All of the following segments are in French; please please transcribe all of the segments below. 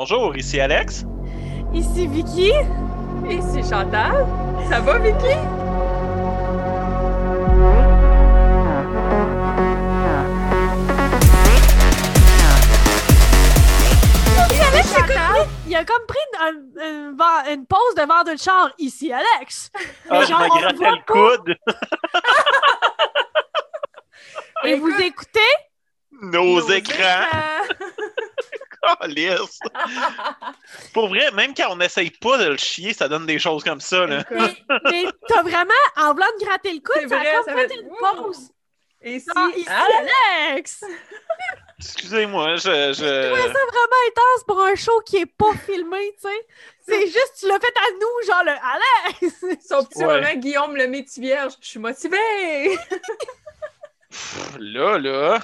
Bonjour, ici Alex. Ici Vicky. Ici Chantal. Ça va, Vicky? Il a comme pris une, une- une- une pause devant de char. Ici Alex. Ah, Mais je genre, me on grattais voit le coude. Et vous Écoute, écoutez? Nos, nos écrans. Pour vrai, même quand on n'essaye pas de le chier, ça donne des choses comme ça. Là. Mais, mais t'as vraiment, en voulant de gratter le coude, a comme ça fait une pause. Et si... Ah, ici Alex. Excusez-moi, je. Je trouvais je... ça vraiment intense pour un show qui est pas filmé, tu sais. C'est juste, tu l'as fait à nous, genre le Alex. Son petit Ouais. moment, Guillaume le métier vierge. Je suis motivée! Pff, Là, là,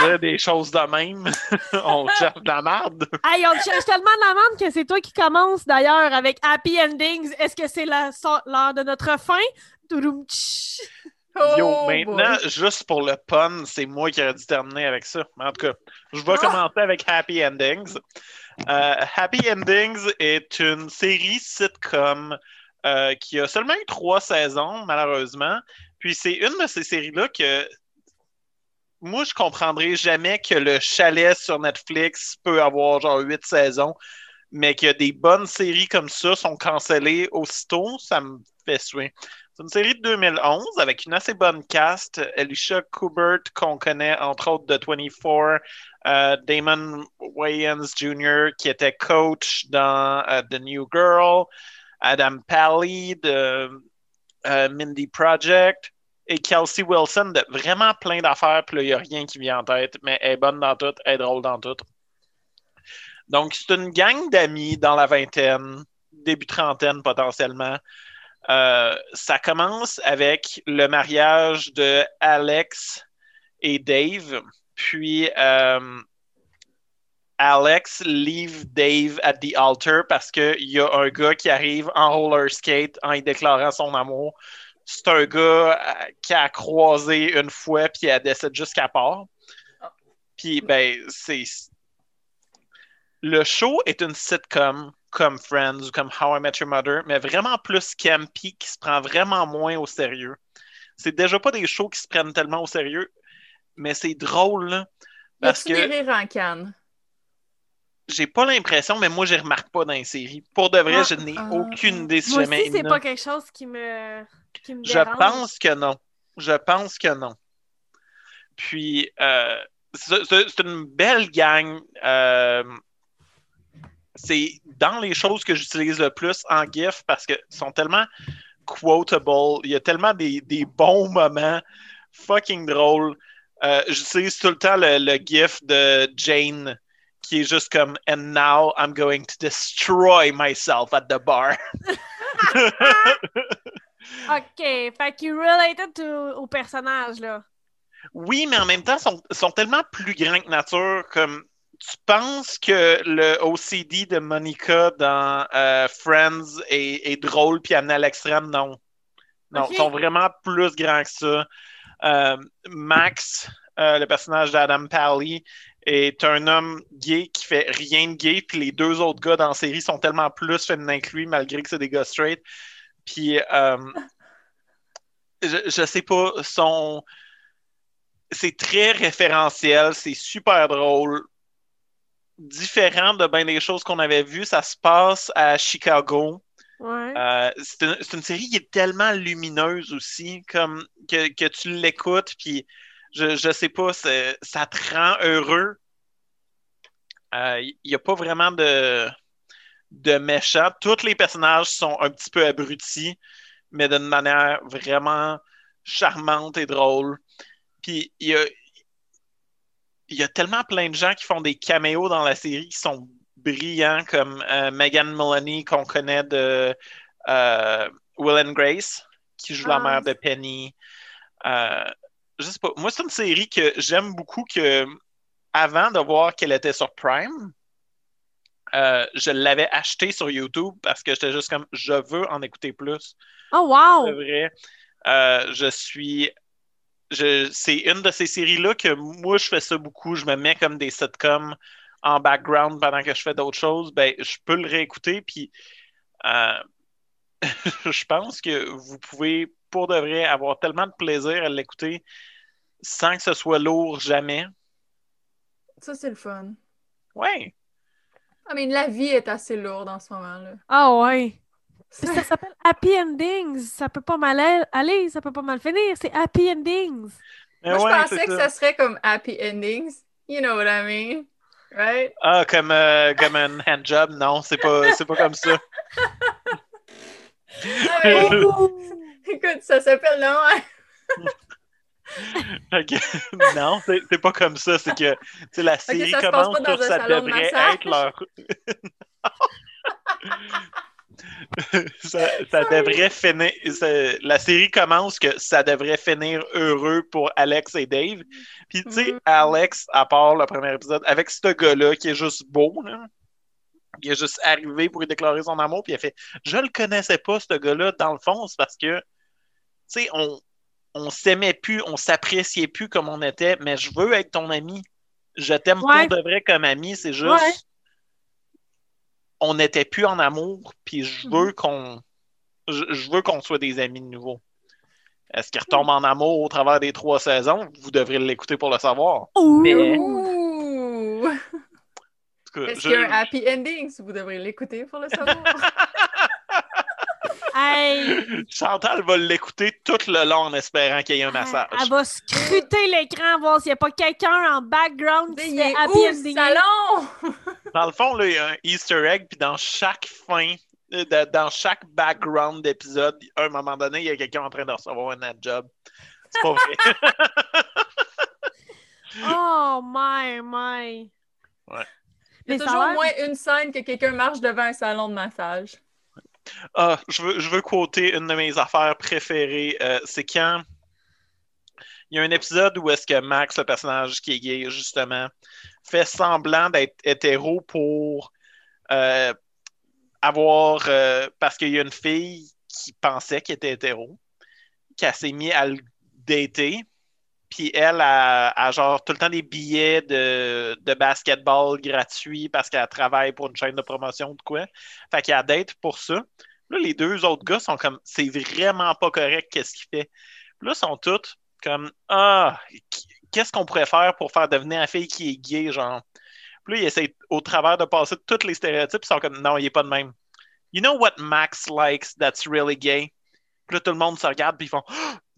dire des choses de même, on cherche de la merde. Hey, on te cherche tellement de la merde que c'est toi qui commence d'ailleurs avec Happy Endings. Est-ce que c'est l'heure de notre fin? Toudoum, tch. Yo, Oh, maintenant, boy. juste pour le pun, c'est moi qui aurais dû terminer avec ça. Mais en tout cas, je vais Ah! commencer avec Happy Endings. Euh, Happy Endings est une série sitcom euh, qui a seulement eu trois saisons, malheureusement. Puis c'est une de ces séries-là que moi, je comprendrai jamais que le chalet sur Netflix peut avoir genre huit saisons, mais que des bonnes séries comme ça sont cancellées aussitôt, ça me fait suer. C'est une série de 2011 avec une assez bonne cast. Elisha Kubert, qu'on connaît entre autres de 24, euh, Damon Wayans Jr., qui était coach dans euh, The New Girl, Adam Pally de euh, Mindy Project, et Kelsey Wilson vraiment plein d'affaires, puis il n'y a rien qui vient en tête, mais elle est bonne dans tout, elle est drôle dans tout. Donc, c'est une gang d'amis dans la vingtaine, début trentaine potentiellement. Euh, ça commence avec le mariage de Alex et Dave. Puis euh, Alex leave Dave at the altar parce qu'il y a un gars qui arrive en roller skate en y déclarant son amour. C'est un gars euh, qui a croisé une fois puis elle décide jusqu'à part. Puis ben c'est le show est une sitcom comme Friends ou comme How I Met Your Mother, mais vraiment plus campy, qui se prend vraiment moins au sérieux. C'est déjà pas des shows qui se prennent tellement au sérieux, mais c'est drôle, là, parce que des rires en canne? j'ai pas l'impression, mais moi, je les remarque pas dans les séries. Pour de vrai, Ah, je n'ai ah. aucune idée si Moi jamais aussi, il c'est pas quelque chose qui me, qui me Je pense que non. Je pense que non. Puis, euh, c'est une belle gang. euh, c'est dans les choses que j'utilise le plus en GIF parce qu'ils sont tellement quotable. Il y a tellement des, des bons moments fucking drôles. Euh, j'utilise tout le temps le, le GIF de Jane qui est juste comme And now I'm going to destroy myself at the bar. OK, fait qu'il related to- au personnage, là. Oui, mais en même temps, ils sont, sont tellement plus grands que nature. Comme tu penses que le OCD de Monica dans euh, Friends est, est drôle puis amené à l'extrême, non. Non, ils sont vraiment plus grands que ça. Euh, Max, euh, le personnage d'Adam Pally, est un homme gay qui fait rien de gay, puis les deux autres gars dans la série sont tellement plus féminins que lui, malgré que c'est des gars straight. Puis, euh, je, je sais pas, sont c'est très référentiel, c'est super drôle. Différent de bien des choses qu'on avait vues, ça se passe à Chicago. Ouais. Euh, c'est une, série qui est tellement lumineuse aussi, comme que, que tu l'écoutes, puis je, je sais pas, ça te rend heureux. Il n'y a pas vraiment de, de méchants. Tous les personnages sont un petit peu abrutis, mais d'une manière vraiment charmante et drôle. Puis il y a, y a tellement plein de gens qui font des caméos dans la série qui sont brillants, comme euh, Megan Mullany qu'on connaît de euh, Will and Grace, qui joue la Ah. mère de Penny. Euh, je sais pas. Moi, c'est une série que j'aime beaucoup que avant de voir qu'elle était sur Prime, euh, je l'avais achetée sur YouTube parce que j'étais juste comme je veux en écouter plus. Oh, wow! C'est vrai. Euh, je suis. Je, c'est une de ces séries-là que moi, je fais ça beaucoup. Je me mets comme des sitcoms en background pendant que je fais d'autres choses, ben, je peux le réécouter. Puis, euh, je pense que vous pouvez, pour de vrai, avoir tellement de plaisir à l'écouter sans que ce soit lourd jamais. Ça, c'est le fun. Ouais. I mean, la vie est assez lourde en ce moment-là. Ah ouais. Ça s'appelle Happy Endings. Ça peut pas mal aller, ça peut pas mal finir. C'est Happy Endings. Mais Moi, ouais, je pensais que ça. ça serait comme happy endings. You know what I mean? Right? Ah, comme, euh, comme un handjob, non, c'est pas, c'est pas comme ça. Ah, mais- Écoute, ça s'appelle non? Fait que, non, c'est pas comme ça. C'est que la série ça commence sur ça de devrait être leur. ça, devrait finir. la série commence que ça devrait finir heureux pour Alex et Dave. Puis, tu sais, Mhm. Alex, à part le premier épisode, avec ce gars-là qui est juste beau, là, il est juste arrivé pour lui déclarer son amour, puis il a fait Je le connaissais pas, ce gars-là, dans le fond, c'est parce que, tu sais, on, on s'aimait plus, on s'appréciait plus comme on était, mais je veux être ton ami. Je t'aime Ouais. pour de vrai comme ami, c'est juste. Ouais. On n'était plus en amour, puis je Mhm. veux qu'on. Je, je veux qu'on soit des amis de nouveau. Est-ce qu'il retombe en amour au travers des trois saisons? Vous devrez l'écouter pour le savoir. Ouh! Mais- Est-ce je- qu'il y a un happy ending? Vous devrez l'écouter pour le savoir? Hey! Chantal va l'écouter tout le long en espérant qu'il y ait un massage. Elle va scruter l'écran, voir s'il n'y a pas quelqu'un en background qui est où le salon? Dans le fond, là, il y a un Easter egg, puis dans chaque fin, euh, de- dans chaque background d'épisode, à un moment donné, il y a quelqu'un en train de recevoir un ad job. C'est pas vrai. Oh my, my. Ouais. Il y a toujours au moins une scène que quelqu'un marche devant un salon de massage. Ah, je veux, je veux quoter une de mes affaires préférées. Euh, c'est quand il y a un épisode où est-ce que Max, le personnage qui est gay, justement, fait semblant d'être hétéro pour euh, avoir... euh, parce qu'il y a une fille qui pensait qu'elle était hétéro, qu'elle s'est mis à le dater, puis elle a, a genre tout le temps des billets de, de basketball gratuits parce qu'elle travaille pour une chaîne de promotion ou de quoi. Fait qu'elle date pour ça. Là, les deux autres gars sont comme, c'est vraiment pas correct qu'est-ce qu'il fait. Puis là, sont tous comme, ah, qu'est-ce qu'on pourrait faire pour faire devenir la fille qui est gay, genre? Puis là, ils essaient au travers de passer tous les stéréotypes, ils sont comme, non, il est pas de même. You know what Max likes that's really gay? Puis là, tout le monde se regarde, puis ils font,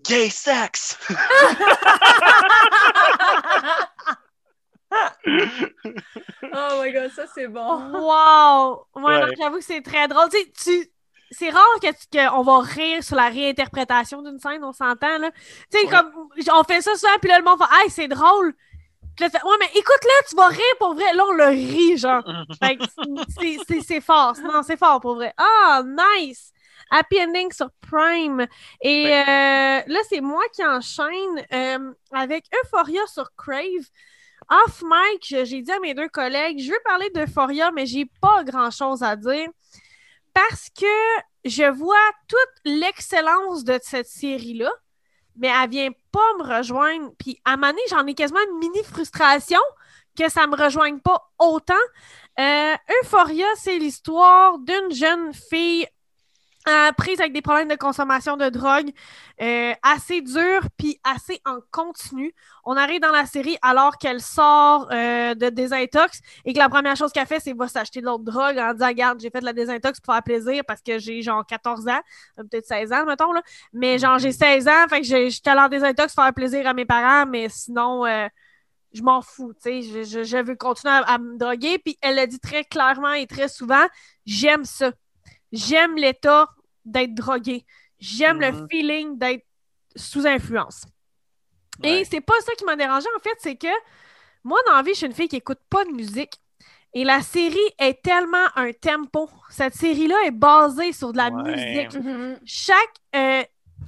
gay sex! Oh my god, ça c'est bon. Wow! Ouais, Ouais. j'avoue que c'est très drôle. Tu sais, tu- C'est rare que tu- qu'on va rire sur la réinterprétation d'une scène, on s'entend, là. Tu sais, Ouais. comme, on fait ça souvent, puis là, le monde fait « Hey, c'est drôle! » Puis là, tu fais, ouais, mais écoute-le, tu vas rire pour vrai. Là, on le rit, genre. Fait que c'est- c'est- c'est fort. Non, c'est fort pour vrai. Ah, nice! Happy Ending sur Prime. Et euh, là, c'est moi qui enchaîne euh, avec Euphoria sur Crave. Off mic, j'ai dit à mes deux collègues, je veux parler d'Euphoria, mais j'ai pas grand-chose à dire parce que je vois toute l'excellence de cette série-là, mais elle vient pas me rejoindre. Puis à un moment donné, j'en ai quasiment une mini frustration que ça me rejoigne pas autant. Euh, Euphoria, c'est l'histoire d'une jeune fille prise avec des problèmes de consommation de drogue, euh, assez dure puis assez en continu. On arrive dans la série alors qu'elle sort euh, de désintox et que la première chose qu'elle fait, c'est va s'acheter de l'autre drogue en disant Regarde, j'ai fait de la désintox pour faire plaisir parce que j'ai genre 14 ans, euh, peut-être 16 ans, mettons, là. Mais genre, j'ai 16 ans, fait que j'étais allée en désintox pour faire plaisir à mes parents, mais sinon. euh, je m'en fous, tu sais, je, je- je veux continuer à, à me droguer. Puis elle l'a dit très clairement et très souvent, j'aime ça. J'aime l'état d'être drogué. J'aime le Mhm. feeling d'être sous influence. Et Ouais. c'est pas ça qui m'a dérangé, en fait, c'est que moi, dans la vie, je suis une fille qui écoute pas de musique. Et la série est tellement un tempo. Cette série-là est basée sur de la Ouais. musique Mhm. chaque euh,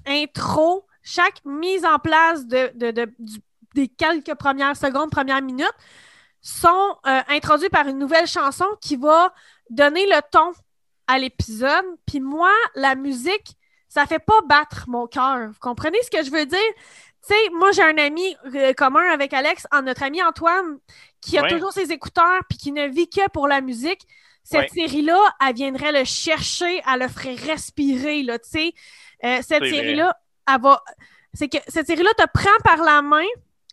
intro, chaque mise en place de, de- de- du- des quelques premières secondes, premières minutes sont euh, introduits par une nouvelle chanson qui va donner le ton à l'épisode. Puis moi, la musique, ça fait pas battre mon cœur. Vous comprenez ce que je veux dire? Tu sais, moi, j'ai un ami euh, commun avec Alex, en- notre ami Antoine, qui a Ouais. toujours ses écouteurs puis qui ne vit que pour la musique. Cette Ouais. série-là, elle viendrait le chercher, elle le ferait respirer, là, tu sais. Euh, cette série-là, elle va... C'est que cette série-là te prend par la main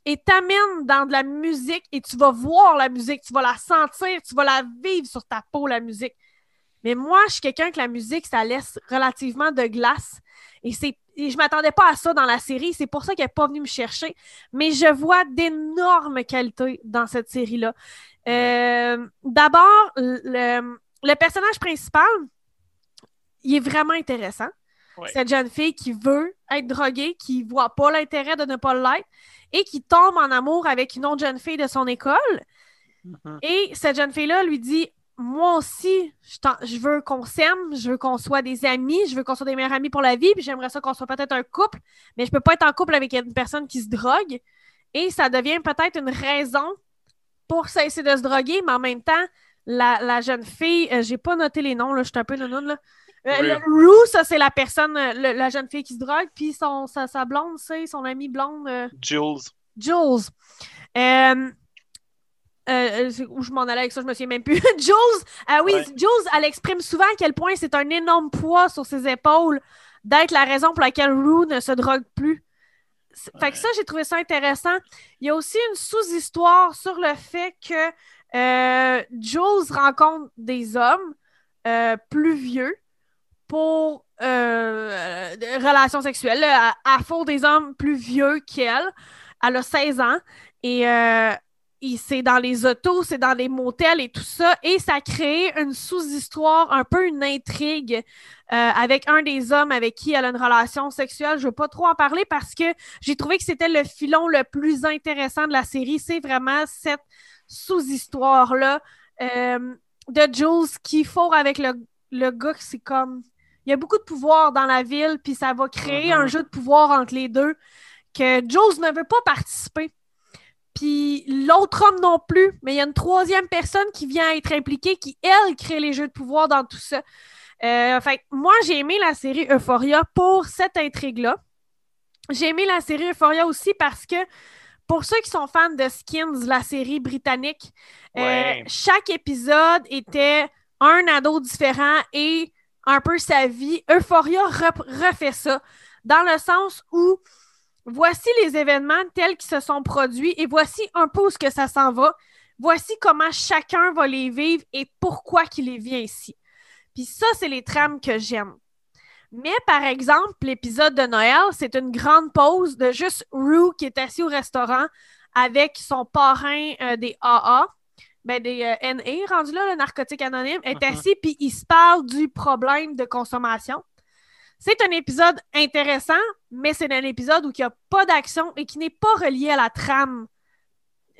et t'amène dans de la musique et tu vas voir la musique, tu vas la sentir, tu vas la vivre sur ta peau, la musique. Mais moi, je suis quelqu'un que la musique, ça laisse relativement de glace. Et, c'est, et je m'attendais pas à ça dans la série. C'est pour ça qu'elle n'est pas venue me chercher. Mais je vois d'énormes qualités dans cette série-là. Euh, d'abord, le, le personnage principal, il est vraiment intéressant. Ouais. Cette jeune fille qui veut être droguée, qui voit pas l'intérêt de ne pas l'être et qui tombe en amour avec une autre jeune fille de son école. Mhm. Et cette jeune fille-là lui dit Moi aussi, je, veux qu'on s'aime, je veux qu'on soit des amis, je veux qu'on soit des meilleurs amis pour la vie, puis j'aimerais ça qu'on soit peut-être un couple, mais je peux pas être en couple avec une personne qui se drogue. Et ça devient peut-être une raison pour cesser de se droguer, mais en même temps, la, la jeune fille, euh, j'ai pas noté les noms, là, je suis un peu nounoun, là. Euh, Oui. le Rue, ça, c'est la personne, euh, le- la jeune fille qui se drogue, puis son, sa, sa blonde, c'est son amie blonde. euh, Jules. Jules. Euh, euh, où je m'en allais avec ça, je me souviens même plus. Jules, ah oui, Ouais. Jules, elle exprime souvent à quel point c'est un énorme poids sur ses épaules d'être la raison pour laquelle Rue ne se drogue plus. Fait que ça, j'ai trouvé ça intéressant. Il y a aussi une sous-histoire sur le fait que euh, Jules rencontre des hommes euh, plus vieux pour des relations sexuelles. Elle, elle fourre des hommes plus vieux qu'elle. Elle a 16 ans et, euh, et c'est dans les autos, c'est dans les motels et tout ça. Et ça crée une sous-histoire, un peu une intrigue euh, avec un des hommes avec qui elle a une relation sexuelle. Je ne veux pas trop en parler parce que j'ai trouvé que c'était le filon le plus intéressant de la série. C'est vraiment cette sous-histoire-là euh, de Jules qui fourre avec le, le gars c'est comme. Il y a beaucoup de pouvoir dans la ville, puis ça va créer Mhm. un jeu de pouvoir entre les deux que Jules ne veut pas participer. Puis l'autre homme non plus, mais il y a une troisième personne qui vient être impliquée, qui, elle, crée les jeux de pouvoir dans tout ça. Euh, fait moi, j'ai aimé la série Euphoria pour cette intrigue-là. J'ai aimé la série Euphoria aussi parce que pour ceux qui sont fans de Skins, la série britannique, euh, chaque épisode était un ado différent et un peu sa vie. Euphoria refait ça dans le sens où voici les événements tels qu'ils se sont produits et voici un peu où ce que ça s'en va. Voici comment chacun va les vivre et pourquoi qu'il les vit ainsi. Puis ça, c'est les trames que j'aime. Mais par exemple, l'épisode de Noël, c'est une grande pause de juste Rue qui est assis au restaurant avec son parrain euh, des AA, ben des euh, NA, rendu là, le narcotique anonyme, est Mhm. assis puis il se parle du problème de consommation. C'est un épisode intéressant, mais c'est un épisode où il n'y a pas d'action et qui n'est pas relié à la trame.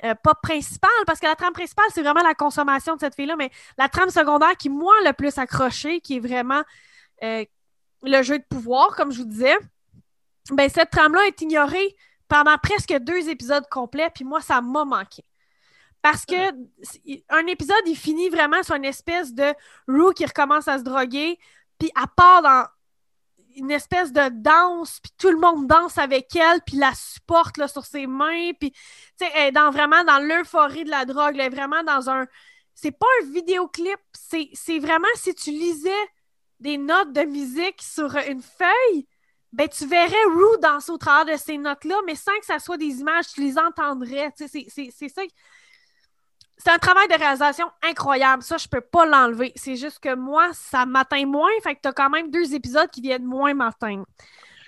euh, pas principale, parce que la trame principale, c'est vraiment la consommation de cette fille-là, mais la trame secondaire qui, moi, le plus accroché, qui est vraiment euh, le jeu de pouvoir, comme je vous disais, ben, cette trame-là est ignorée pendant presque deux épisodes complets, puis moi, ça m'a manqué. Parce que un épisode, il finit vraiment sur une espèce de Rue qui recommence à se droguer, puis elle part dans une espèce de danse, puis tout le monde danse avec elle, puis la supporte là, sur ses mains, puis elle est dans, vraiment dans l'euphorie de la drogue, elle est vraiment dans un... C'est pas un vidéoclip, c'est vraiment si tu lisais des notes de musique sur une feuille, ben tu verrais Rue danser au travers de ces notes-là, mais sans que ça soit des images, tu les entendrais. C'est ça. C'est un travail de réalisation incroyable. Ça, je peux pas l'enlever. C'est juste que moi, ça m'atteint moins. Fait que t'as quand même deux épisodes qui viennent moins m'atteindre.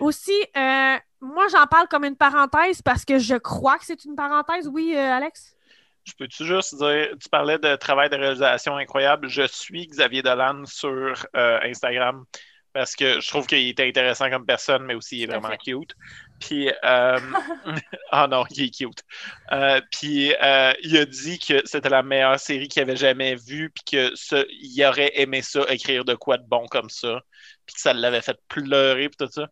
Aussi, euh, moi, j'en parle comme une parenthèse parce que je crois que c'est une parenthèse. Oui, euh, Alex? Je peux-tu juste dire, tu parlais de travail de réalisation incroyable. Je suis Xavier Dolan sur euh, Instagram parce que je trouve qu'il est intéressant comme personne, mais aussi il est vraiment cute. Puis, ah non, il est cute. Euh, puis, euh, il a dit que c'était la meilleure série qu'il avait jamais vue, puis que ça, il aurait aimé ça, écrire de quoi de bon comme ça, puis que ça l'avait fait pleurer, puis tout ça.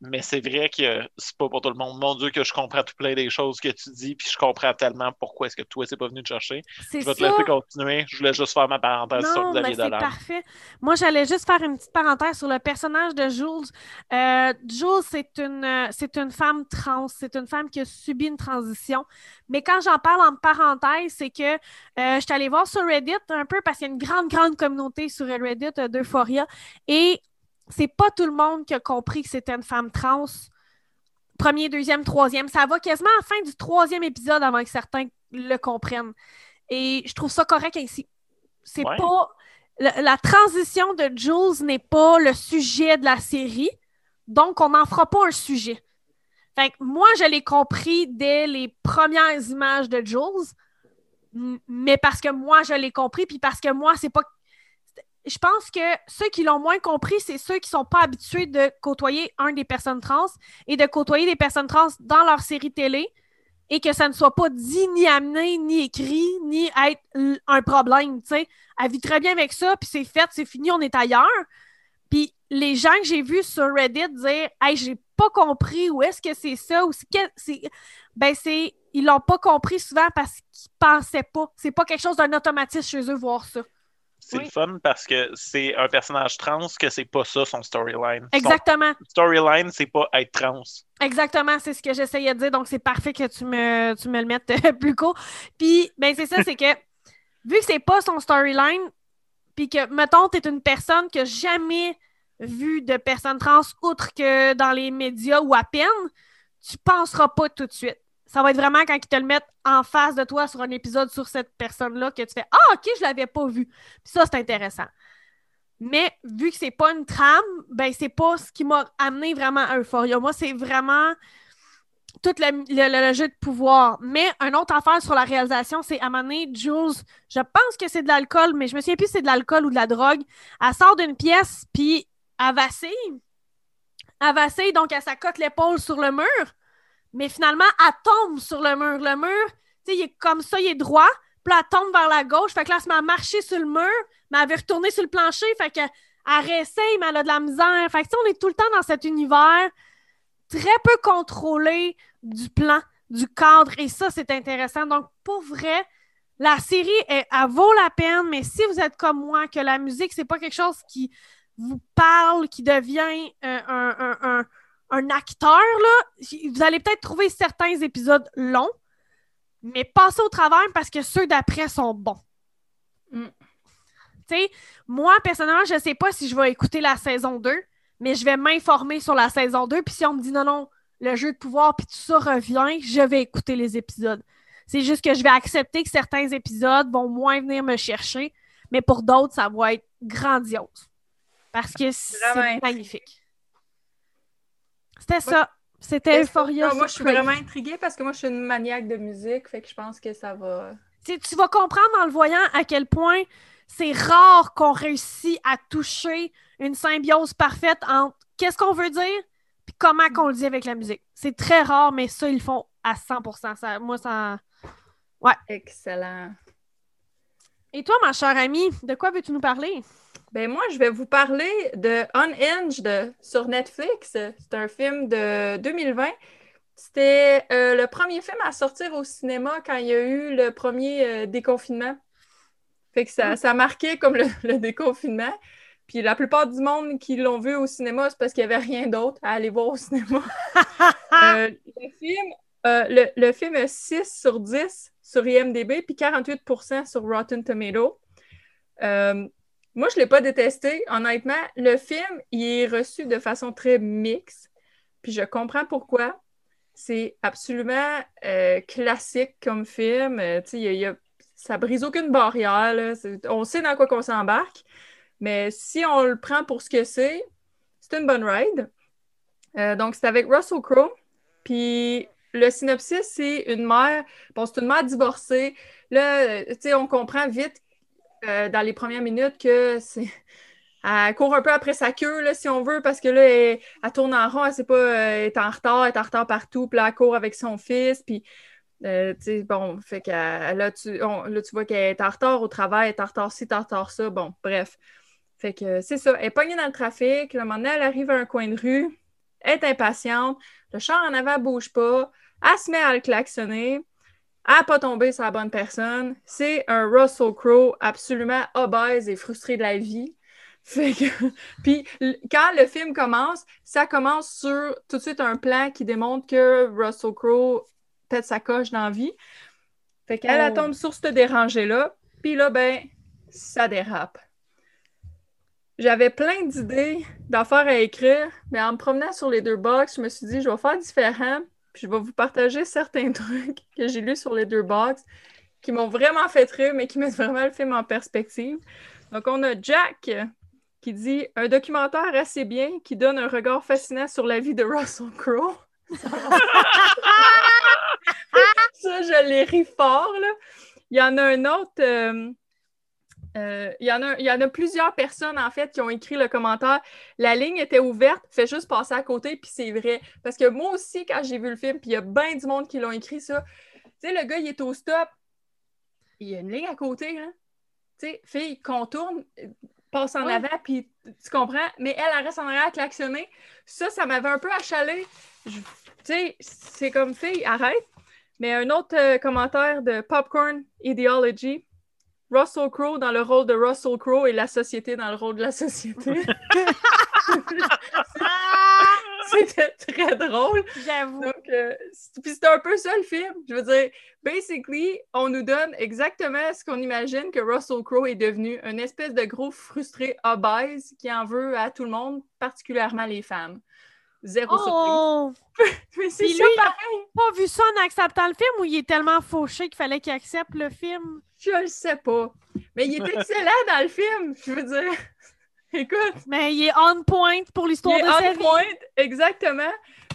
Mais c'est vrai que c'est pas pour tout le monde. Mon Dieu, que je comprends tout plein des choses que tu dis, puis je comprends tellement pourquoi est-ce que toi, c'est pas venu te chercher. Je vais te laisser continuer. Je voulais juste faire ma parenthèse sur Xavier c'est parfait. Moi, j'allais juste faire une petite parenthèse sur le personnage de Jules. Euh, Jules, c'est une, c'est une femme trans. C'est une femme qui a subi une transition. Mais quand j'en parle en parenthèse, c'est que euh, je suis allée voir sur Reddit un peu parce qu'il y a une grande, grande communauté sur Reddit euh, d'Euphoria. Et c'est pas tout le monde qui a compris que c'était une femme trans. Premier, deuxième, troisième. Ça va quasiment à la fin du troisième épisode avant que certains le comprennent. Et je trouve ça correct ainsi. C'est pas. La, transition de Jules n'est pas le sujet de la série. Donc, on n'en fera pas un sujet. Fait que moi, je l'ai compris dès les premières images de Jules, mais parce que moi, je l'ai compris, puis parce que moi, c'est pas je pense que ceux qui l'ont moins compris, c'est ceux qui ne sont pas habitués de côtoyer un des personnes trans et de côtoyer des personnes trans dans leur série télé et que ça ne soit pas dit, ni amené, ni écrit, ni être un problème, sais. Elle vit très bien avec ça, puis c'est fait, c'est fini, on est ailleurs. Puis les gens que j'ai vus sur Reddit dire « Hey, j'ai pas compris, où est-ce que c'est ça? » ou c'est... Ben, c'est... Ils l'ont pas compris souvent parce qu'ils pensaient pas. C'est pas quelque chose d'un automatisme chez eux voir ça. C'est le fun parce que c'est un personnage trans que c'est pas ça son storyline. Exactement. storyline, c'est pas être trans. Exactement, c'est ce que j'essayais de dire. Donc, c'est parfait que tu me, tu me le mettes plus court. Puis, ben, c'est ça, c'est que vu que c'est pas son storyline, puis que, mettons, t'es une personne qui a jamais vu de personne trans outre que dans les médias ou à peine, tu penseras pas tout de suite ça va être vraiment quand ils te le mettent en face de toi sur un épisode sur cette personne-là que tu fais Ah, ok, je l'avais pas vu. Puis ça, c'est intéressant. Mais vu que c'est pas une trame, ben c'est pas ce qui m'a amené vraiment à Euphoria. Moi, c'est vraiment tout le, jeu de pouvoir. Mais une autre affaire sur la réalisation, c'est à un Jules, je pense que c'est de l'alcool, mais je me souviens plus si c'est de l'alcool ou de la drogue. Elle sort d'une pièce, puis elle vacille. Elle vacille, donc elle s'accote l'épaule sur le mur. Mais finalement, elle tombe sur le mur. Le mur, tu sais, il est comme ça, il est droit. Puis elle tombe vers la gauche. Fait que là, elle se met à marcher sur le mur, mais elle veut retourner sur le plancher. Fait qu'elle réessaye, mais elle a de la misère. Fait que, on est tout le temps dans cet univers très peu contrôlé du plan, du cadre. Et ça, c'est intéressant. Donc, pour vrai, la série, elle, vaut la peine, mais si vous êtes comme moi, que la musique, c'est pas quelque chose qui vous parle, qui devient euh, un un acteur, là, vous allez peut-être trouver certains épisodes longs, mais passez au travail parce que ceux d'après sont bons. Mm. Moi, personnellement, je ne sais pas si je vais écouter la saison 2, mais je vais m'informer sur la saison 2. Puis si on me dit non, non, le jeu de pouvoir, puis tout ça revient, je vais écouter les épisodes. C'est juste que je vais accepter que certains épisodes vont moins venir me chercher, mais pour d'autres, ça va être grandiose. Parce que c'est magnifique. C'était ça. C'était Euphoria. moi, je suis vraiment intriguée parce que moi, je suis une maniaque de musique, fait que je pense que ça va. tu vas comprendre en le voyant à quel point c'est rare qu'on réussit à toucher une symbiose parfaite entre qu'est-ce qu'on veut dire puis comment qu'on le dit avec la musique. C'est très rare, mais ça, ils le font à 100%. Ça, moi, ça... Ouais. Excellent. Et toi, ma chère amie, de quoi veux-tu nous parler? Ben moi, je vais vous parler de Unhinged sur Netflix. C'est un film de 2020. C'était euh, le premier film à sortir au cinéma quand il y a eu le premier euh, déconfinement. Fait que ça, ça a marqué comme le, déconfinement. Puis la plupart du monde qui l'ont vu au cinéma, c'est parce qu'il n'y avait rien d'autre à aller voir au cinéma. Euh, le film, le, le, film a 6 sur 10 sur IMDB, puis 48% sur Rotten Tomato. Moi, je ne l'ai pas détesté. Honnêtement, le film, il est reçu de façon très mixte. Puis je comprends pourquoi. C'est absolument euh, classique comme film. Euh, ça y a, ça brise aucune barrière. On sait dans quoi qu'on s'embarque. Mais si on le prend pour ce que c'est, c'est une bonne ride. Euh, donc, c'est avec Russell Crowe. Puis le synopsis, c'est une mère. Bon, c'est une mère divorcée. Là, tu sais, on comprend vite euh, dans les premières minutes que c'est. Elle court un peu après sa queue, là, si on veut, parce que là, elle, tourne en rond, elle sait pas, euh, elle est en retard, elle est en retard partout, puis là, elle court avec son fils, puis, euh, bon, fait que là, tu, là, tu vois qu'elle est en retard au travail, elle est en retard ci, elle est en retard ça, bon, bref. Fait que c'est ça, elle est pognée dans le trafic, un moment donné, elle arrive à un coin de rue, elle est impatiente, le char en avant bouge pas, elle se met à le klaxonner, n'a pas tombé sur la bonne personne. C'est un Russell Crowe absolument obèse et frustré de la vie. Fait que... Puis quand le film commence, ça commence sur tout de suite un plan qui démontre que Russell Crowe pète sa coche dans la vie. Fait qu'elle elle Oh. tombe sur ce dérangé-là. Puis là, ben, ça dérape. J'avais plein d'idées d'affaires à écrire, mais en me promenant sur les deux box, je me suis dit, je vais faire différent, je vais vous partager certains trucs que j'ai lus sur les deux box qui m'ont vraiment fait rire, mais qui mettent vraiment le film en perspective. Donc, on a Jack qui dit un documentaire assez bien qui donne un regard fascinant sur la vie de Russell Crowe. Ça, je l'ai ri fort, là. Il y en a un autre. euh, euh, il, y en a, il y en a plusieurs personnes, en fait, qui ont écrit le commentaire. La ligne était ouverte, fais juste passer à côté, puis c'est vrai. Parce que moi aussi, quand j'ai vu le film, puis il y a bien du monde qui l'ont écrit, ça. Tu sais, le gars, il est au stop. Il y a une ligne à côté, là. Tu sais, fille, contourne, passe en Ouais. avant, puis tu comprends. Mais elle, elle reste en arrière à klaxonner. Ça, ça m'avait un peu achalé. Tu sais, c'est comme, fille, arrête. Mais un autre euh, commentaire de Popcorn Ideology. Russell Crowe dans le rôle de Russell Crowe et la société dans le rôle de la société. C'était très drôle. J'avoue. Donc, euh, puis c'est un peu ça le film. Je veux dire, basically, on nous donne exactement ce qu'on imagine que Russell Crowe est devenu, une espèce de gros frustré obèse qui en veut à tout le monde, particulièrement les femmes. Zéro Oh! surprise. Mais c'est lui, pareil. Pas vu ça en acceptant le film ou il est tellement fauché qu'il fallait qu'il accepte le film? Je le sais pas. Mais il est excellent dans le film, je veux dire. Écoute, Mais il est on point pour il l'histoire de sa on point, exactement.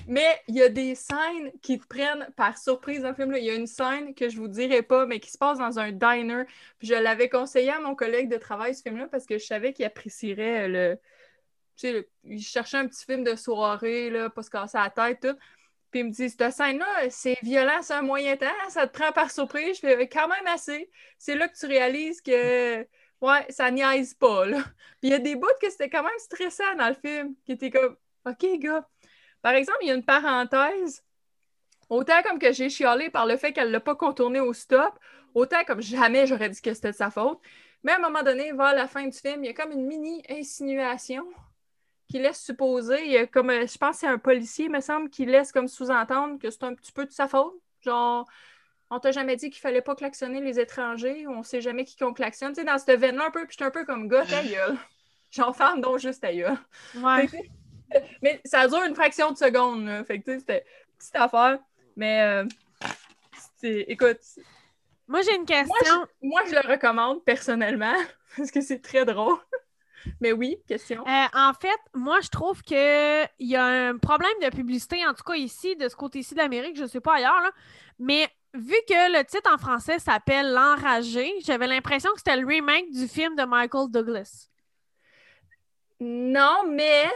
Mais il y a des scènes qui te prennent par surprise dans le film. là. Il y a une scène que je vous dirai pas, mais qui se passe dans un diner. Puis je l'avais conseillé à mon collègue de travail, ce film-là, parce que je savais qu'il apprécierait le. Sais, il cherchait un petit film de soirée, là, pas se casser la tête, tout. Puis il me dit, cette scène-là, c'est violent, c'est un moyen temps, ça te prend par surprise. Je fais quand même assez. C'est là que tu réalises que, ouais, ça niaise pas, là. Puis il y a des bouts que c'était quand même stressant dans le film, qui étaient comme, OK, gars. Par exemple, il y a une parenthèse. Autant comme que j'ai chialé par le fait qu'elle l'a pas contourné au stop, autant comme jamais j'aurais dit que c'était de sa faute. Mais à un moment donné, vers la fin du film, il y a comme une mini insinuation qui laisse supposer, il comme, euh, je pense que c'est un policier, me semble, qui laisse comme sous-entendre que c'est un petit peu de sa faute. Genre, on t'a jamais dit qu'il fallait pas klaxonner les étrangers, on sait jamais qui qu'on klaxonne. Tu sais, dans cette veine-là un peu, puis j'étais un peu comme gars, ta gueule. J'en ferme donc juste ta gueule. Ouais. Mais ça dure une fraction de seconde, là. Fait que, tu sais, c'était une petite affaire. Mais, euh, écoute, Moi, j'ai une moi question. je, moi, je le recommande personnellement, parce que c'est très drôle. Mais oui, question. Euh, en fait, moi, je trouve qu'il y a un problème de publicité, en tout cas ici, de ce côté-ci de l'Amérique, je ne sais pas ailleurs, là. mais vu que le titre en français s'appelle L'Enragé, j'avais l'impression que c'était le remake du film de Michael Douglas. Non, mais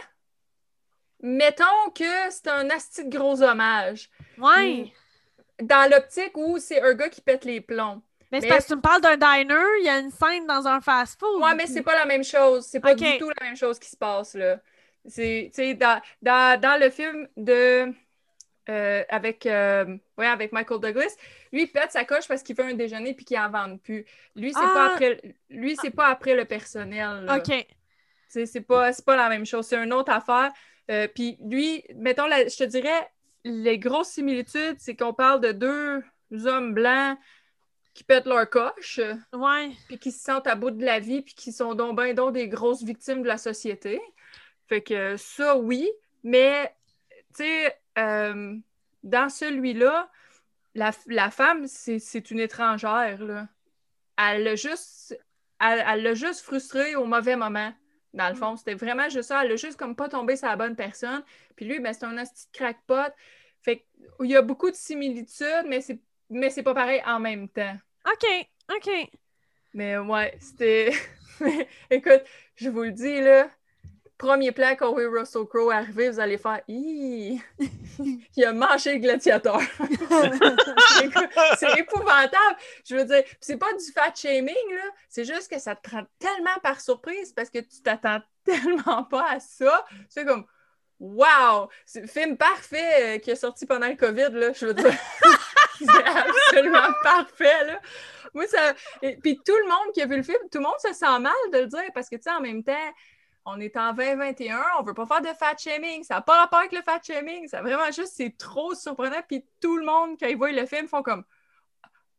mettons que c'est un asti de gros hommage. Ouais. Dans l'optique où c'est un gars qui pète les plombs. Mais c'est parce que tu me parles d'un diner, il y a une scène dans un fast-food. Ouais, mais c'est pas la même chose. C'est pas du tout la même chose qui se passe, là. C'est, tu sais, dans, dans, dans le film de... euh, avec, euh, ouais, avec Michael Douglas, lui, il pète sa coche parce qu'il veut un déjeuner puis qu'il en vende plus. Lui, c'est pas Ah. après, lui, c'est pas après le personnel, là. OK. C'est pas, pas la même chose, c'est une autre affaire. Euh, Puis lui, mettons, la- je te dirais, les grosses similitudes, c'est qu'on parle de deux hommes blancs qui pètent leur coche, Ouais. puis qui se sentent à bout de la vie, puis qui sont donc ben donc des grosses victimes de la société. Fait que ça, oui, mais, tu sais, euh, dans celui-là, la, la femme, c'est une étrangère, là. Elle l'a juste, elle, elle juste frustrée au mauvais moment, dans le fond. C'était vraiment juste ça. Elle l'a juste comme pas tombé sur la bonne personne. Puis lui, ben, c'est un petit crackpot. Fait qu'il y a beaucoup de similitudes, mais c'est mais c'est pas pareil en même temps. OK. OK. Mais ouais, c'était. Écoute, je vous le dis, là, premier plan qu'on voit Russell Crowe arriver, vous allez faire! Il a mangé le gladiateur. C'est épouvantable. Je veux dire, c'est pas du fat shaming, là. C'est juste que ça te prend tellement par surprise parce que tu t'attends tellement pas à ça. C'est comme wow! C'est film parfait euh, qui est sorti pendant le COVID, là, je veux dire. c'est absolument parfait, là. Moi, ça... Et, puis tout le monde qui a vu le film, tout le monde se sent mal de le dire parce que, tu sais, en même temps, on est en 2021, on veut pas faire de fat shaming, ça n'a pas rapport avec le fat shaming, ça vraiment juste, c'est trop surprenant, puis tout le monde, quand ils voient le film, font comme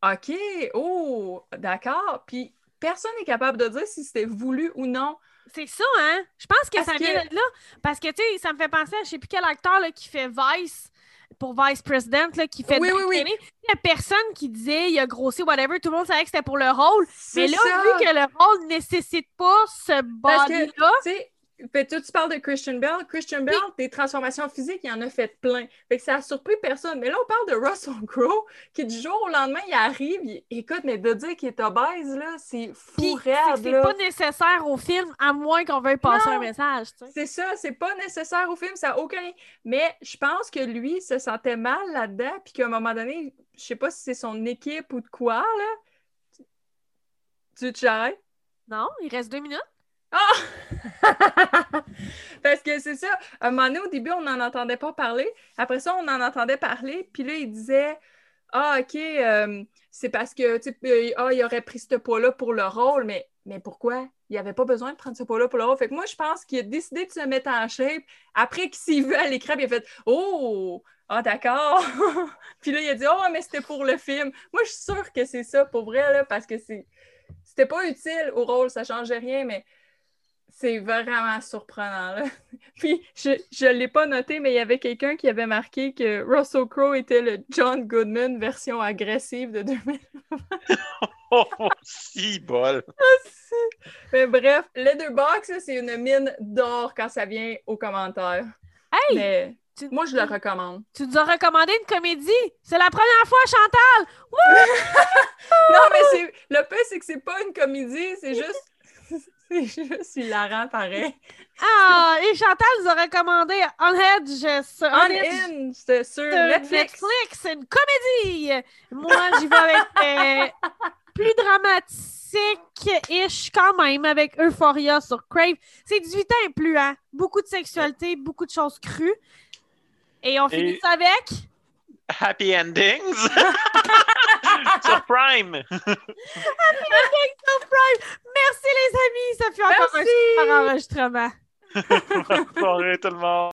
OK, oh, d'accord, puis personne n'est capable de dire si c'était voulu ou non. C'est ça, hein? Je pense que Parce ça que- vient de là. Parce que, tu sais, ça me fait penser à je sais plus quel acteur là, qui fait Vice pour Vice President, là, qui fait Oui, oui, oui. Kenny. Il y a personne qui disait il a grossi, whatever. Tout le monde savait que c'était pour le rôle. Mais là, ça. vu que le rôle ne nécessite pas ce body-là, fait, toi, tu parles de Christian Bell. Christian Bell, des transformations physiques, il en a fait plein. Fait que ça a surpris personne. Mais là, on parle de Russell Crowe, qui du jour au lendemain, il arrive. il- Écoute, mais de dire qu'il est obèse, là, c'est fou c'est raide, pas nécessaire au film, à moins qu'on veuille passer Non. un message, tu. C'est ça, c'est pas nécessaire au film, ça n'a aucun. Mais je pense que lui se sentait mal là-dedans, puis qu'à un moment donné, je sais pas si c'est son équipe ou de quoi, là. Tu tu arrêtes? Non, il reste deux minutes. Parce que c'est ça, à un moment donné, au début, on n'en entendait pas parler. Après ça, on en entendait parler, puis là, il disait Ah, OK, euh, c'est parce que, tu sais, euh, ah, il aurait pris ce poids-là pour le rôle, mais, mais pourquoi? Il n'y avait pas besoin de prendre ce poids-là pour le rôle. Fait que moi, je pense qu'il a décidé de se mettre en shape. Après qu'il s'est vu à l'écran, il a fait Oh, ah, d'accord. puis là, il a dit Oh, mais c'était pour le film. Moi, je suis sûre que c'est ça pour vrai, là, parce que c'est. C'était pas utile au rôle, ça changeait rien, mais c'est vraiment surprenant. Là. Puis, je ne l'ai pas noté, mais il y avait quelqu'un qui avait marqué que Russell Crowe était le John Goodman version agressive de 2000. Oh, si bol. Mais bref, Letterboxd, là, c'est une mine d'or quand ça vient aux commentaires. Hey! Mais tu- moi, je le recommande. Tu nous as recommandé une comédie. C'est la première fois, Chantal! Non, mais c'est le pire, c'est que c'est pas une comédie, c'est juste. C'est juste hilarant pareil. Ah, et Chantal nous a recommandé Unhedge sur, On c'est sur sur Netflix. c'est une comédie. Moi, j'y vais avec euh, plus dramatique-ish quand même avec Euphoria sur Crave. C'est 18 ans et plus, hein? Beaucoup de sexualité, beaucoup de choses crues. Et on finit ça avec? Happy endings sur Prime. sur Prime. Merci les amis, ça fait encore un Merci. super enregistrement. Bonne soirée tout le monde.